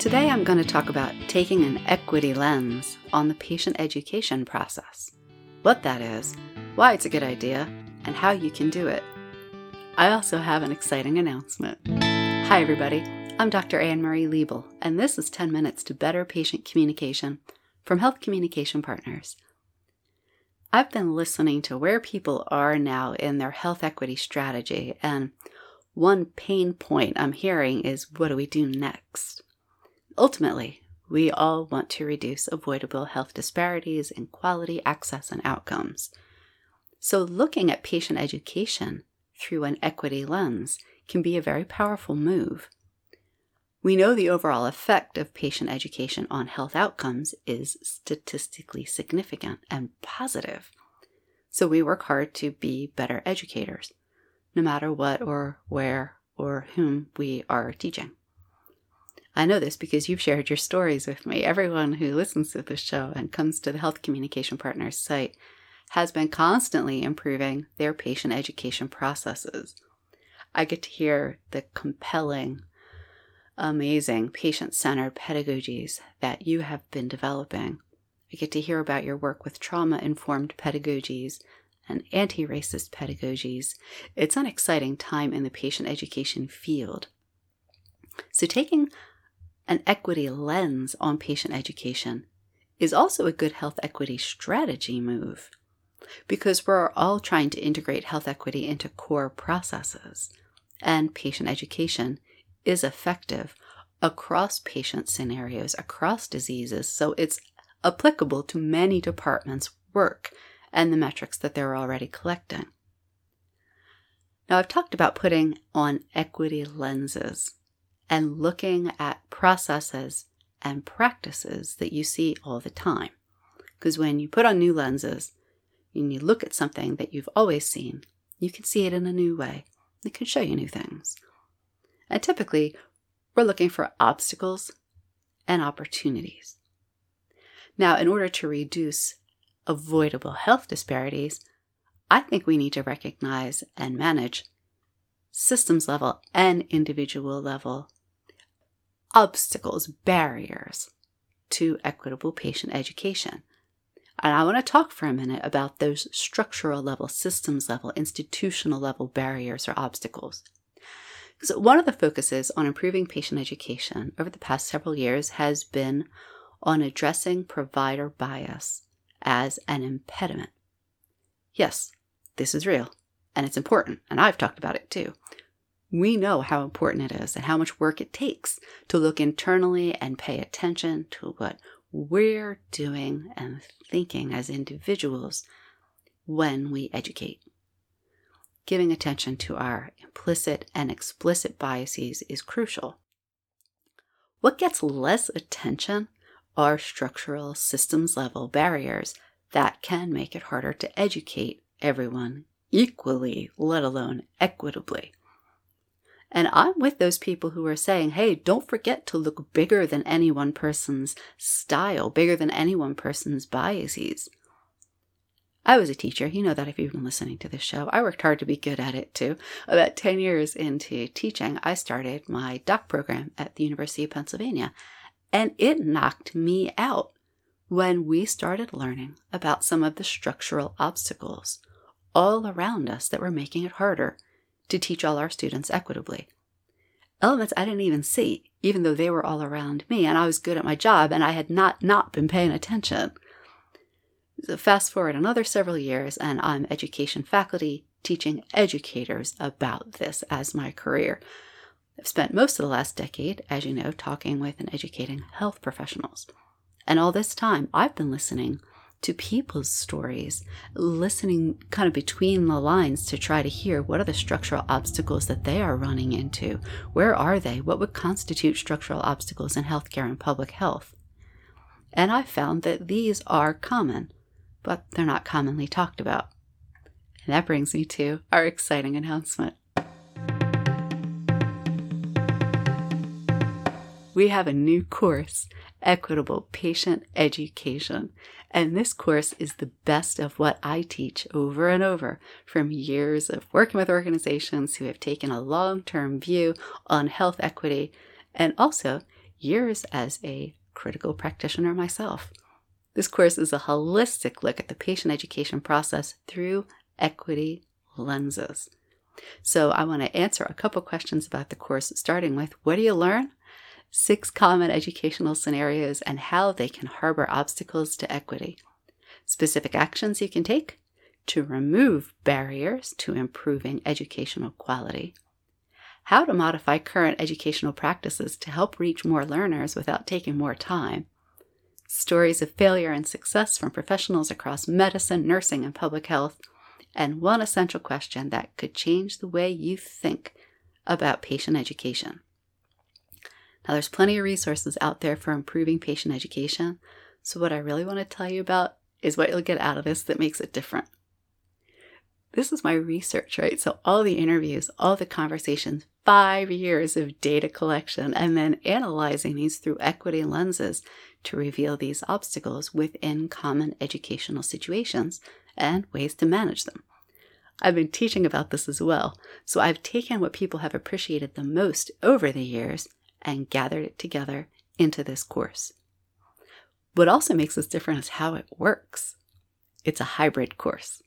Today I'm going to talk about taking an equity lens on the patient education process, what that is, why it's a good idea, and how you can do it. I also have an exciting announcement. Hi, everybody. I'm Dr. Anne Marie Liebel, and this is 10 Minutes to Better Patient Communication from Health Communication Partners. I've been listening to where people are now in their health equity strategy, and one pain point I'm hearing is what do we do next? Ultimately, we all want to reduce avoidable health disparities in quality, access, and outcomes. So, looking at patient education through an equity lens can be a very powerful move. We know the overall effect of patient education on health outcomes is statistically significant and positive. So, we work hard to be better educators, no matter what or where or whom we are teaching. I know this because you've shared your stories with me. Everyone who listens to this show and comes to the Health Communication Partners site has been constantly improving their patient education processes. I get to hear the compelling, amazing patient centered pedagogies that you have been developing. I get to hear about your work with trauma informed pedagogies and anti racist pedagogies. It's an exciting time in the patient education field. So, taking an equity lens on patient education is also a good health equity strategy move because we're all trying to integrate health equity into core processes, and patient education is effective across patient scenarios, across diseases, so it's applicable to many departments' work and the metrics that they're already collecting. Now, I've talked about putting on equity lenses and looking at processes and practices that you see all the time. Because when you put on new lenses and you look at something that you've always seen, you can see it in a new way. It can show you new things. And typically, we're looking for obstacles and opportunities. Now, in order to reduce avoidable health disparities, I think we need to recognize and manage systems level and individual level obstacles, barriers to equitable patient education. And I want to talk for a minute about those structural level, systems level, institutional level barriers or obstacles. Because one of the focuses on improving patient education over the past several years has been on addressing provider bias as an impediment. Yes, this is real and it's important, and I've talked about it too. We know how important it is and how much work it takes to look internally and pay attention to what we're doing and thinking as individuals when we educate. Giving attention to our implicit and explicit biases is crucial. What gets less attention are structural systems level barriers that can make it harder to educate everyone equally, let alone equitably. And I'm with those people who are saying, hey, don't forget to look bigger than any one person's style, bigger than any one person's biases. I was a teacher. You know that if you've been listening to this show. I worked hard to be good at it too. About 10 years into teaching, I started my doc program at the University of Pennsylvania, and it knocked me out when we started learning about some of the structural obstacles all around us that were making it harder to teach all our students equitably. Elements I didn't even see, even though they were all around me and I was good at my job and I had not not been paying attention. So fast forward another several years and I'm education faculty teaching educators about this as my career. I've spent most of the last decade, as you know, talking with and educating health professionals. And all this time, I've been listening to people's stories, listening kind of between the lines to try to hear what are the structural obstacles that they are running into. Where are they? What would constitute structural obstacles in healthcare and public health? And I found that these are common, but they're not commonly talked about. And that brings me to our exciting announcement. We have a new course Equitable Patient Education. And this course is the best of what I teach over and over from years of working with organizations who have taken a long term view on health equity and also years as a critical practitioner myself. This course is a holistic look at the patient education process through equity lenses. So, I want to answer a couple questions about the course, starting with what do you learn? Six common educational scenarios and how they can harbor obstacles to equity. Specific actions you can take to remove barriers to improving educational quality. How to modify current educational practices to help reach more learners without taking more time stories of failure and success from professionals across medicine, nursing, and public health, and one essential question that could change the way you think about patient education. Now, there's plenty of resources out there for improving patient education. So, what I really want to tell you about is what you'll get out of this that makes it different. This is my research, right? So, all the interviews, all the conversations, five years of data collection, and then analyzing these through equity lenses to reveal these obstacles within common educational situations and ways to manage them. I've been teaching about this as well, so I've taken what people have appreciated the most over the years and gathered it together into this course. What also makes this different is how it works. It's a hybrid course.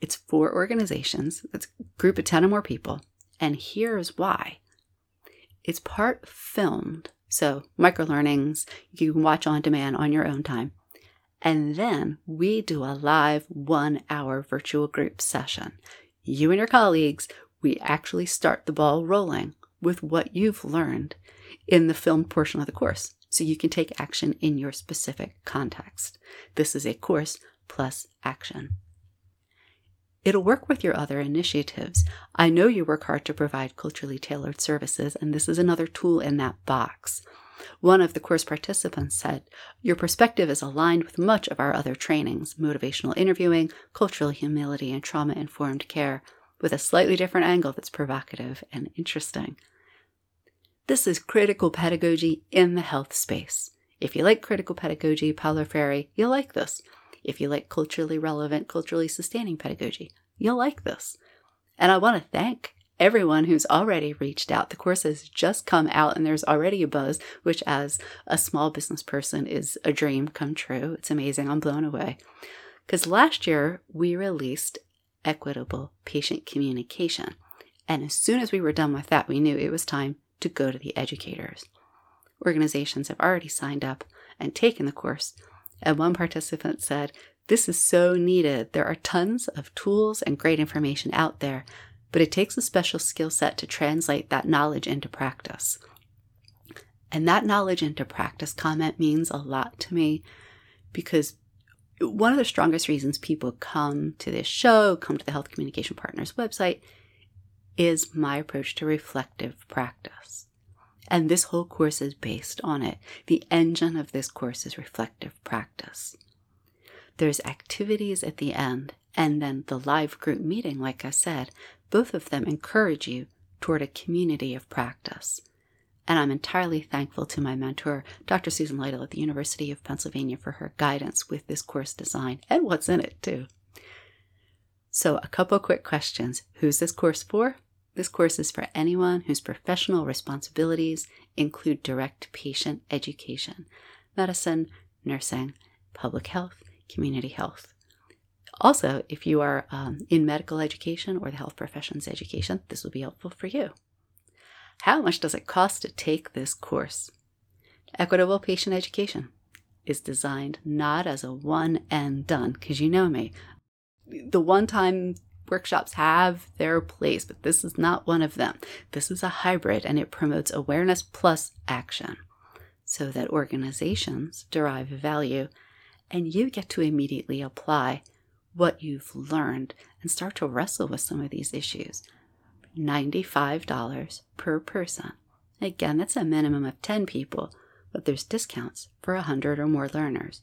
It's for organizations, it's a group of 10 or more people, and here's why. It's part filmed so, micro learnings you can watch on demand on your own time. And then we do a live one hour virtual group session. You and your colleagues, we actually start the ball rolling with what you've learned in the filmed portion of the course so you can take action in your specific context. This is a course plus action. It'll work with your other initiatives. I know you work hard to provide culturally tailored services, and this is another tool in that box. One of the course participants said, Your perspective is aligned with much of our other trainings motivational interviewing, cultural humility, and trauma informed care, with a slightly different angle that's provocative and interesting. This is critical pedagogy in the health space. If you like critical pedagogy, Paulo Freire, you'll like this. If you like culturally relevant, culturally sustaining pedagogy, you'll like this. And I want to thank everyone who's already reached out. The course has just come out and there's already a buzz, which, as a small business person, is a dream come true. It's amazing. I'm blown away. Because last year we released Equitable Patient Communication. And as soon as we were done with that, we knew it was time to go to the educators. Organizations have already signed up and taken the course, and one participant said, This is so needed. There are tons of tools and great information out there, but it takes a special skill set to translate that knowledge into practice. And that knowledge into practice comment means a lot to me because one of the strongest reasons people come to this show, come to the Health Communication Partners website, is my approach to reflective practice. And this whole course is based on it. The engine of this course is reflective practice. There's activities at the end, and then the live group meeting, like I said, both of them encourage you toward a community of practice. And I'm entirely thankful to my mentor, Dr. Susan Lytle at the University of Pennsylvania, for her guidance with this course design and what's in it, too. So, a couple quick questions Who's this course for? This course is for anyone whose professional responsibilities include direct patient education, medicine, nursing, public health, community health. Also, if you are um, in medical education or the health professions education, this will be helpful for you. How much does it cost to take this course? Equitable Patient Education is designed not as a one and done, because you know me. The one time workshops have their place, but this is not one of them. This is a hybrid and it promotes awareness plus action so that organizations derive value and you get to immediately apply what you've learned and start to wrestle with some of these issues. $95 per person. Again, that's a minimum of 10 people, but there's discounts for 100 or more learners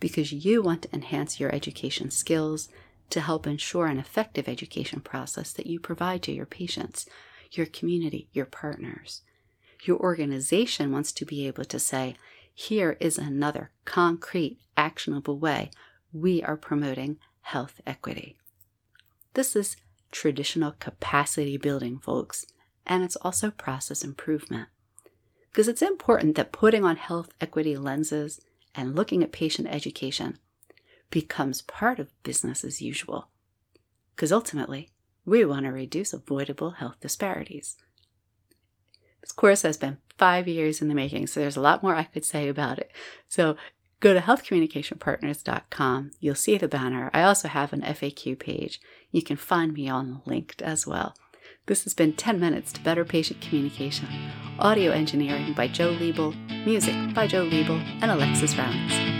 because you want to enhance your education skills to help ensure an effective education process that you provide to your patients, your community, your partners. Your organization wants to be able to say, here is another concrete, actionable way we are promoting health equity. This is traditional capacity building, folks, and it's also process improvement. Because it's important that putting on health equity lenses and looking at patient education becomes part of business as usual. Because ultimately, we want to reduce avoidable health disparities. This course has been five years in the making, so there's a lot more I could say about it. So go to healthcommunicationpartners.com. You'll see the banner. I also have an FAQ page. You can find me on linked as well. This has been 10 Minutes to Better Patient Communication. Audio engineering by Joe Liebel, music by Joe Liebel and Alexis Rounds.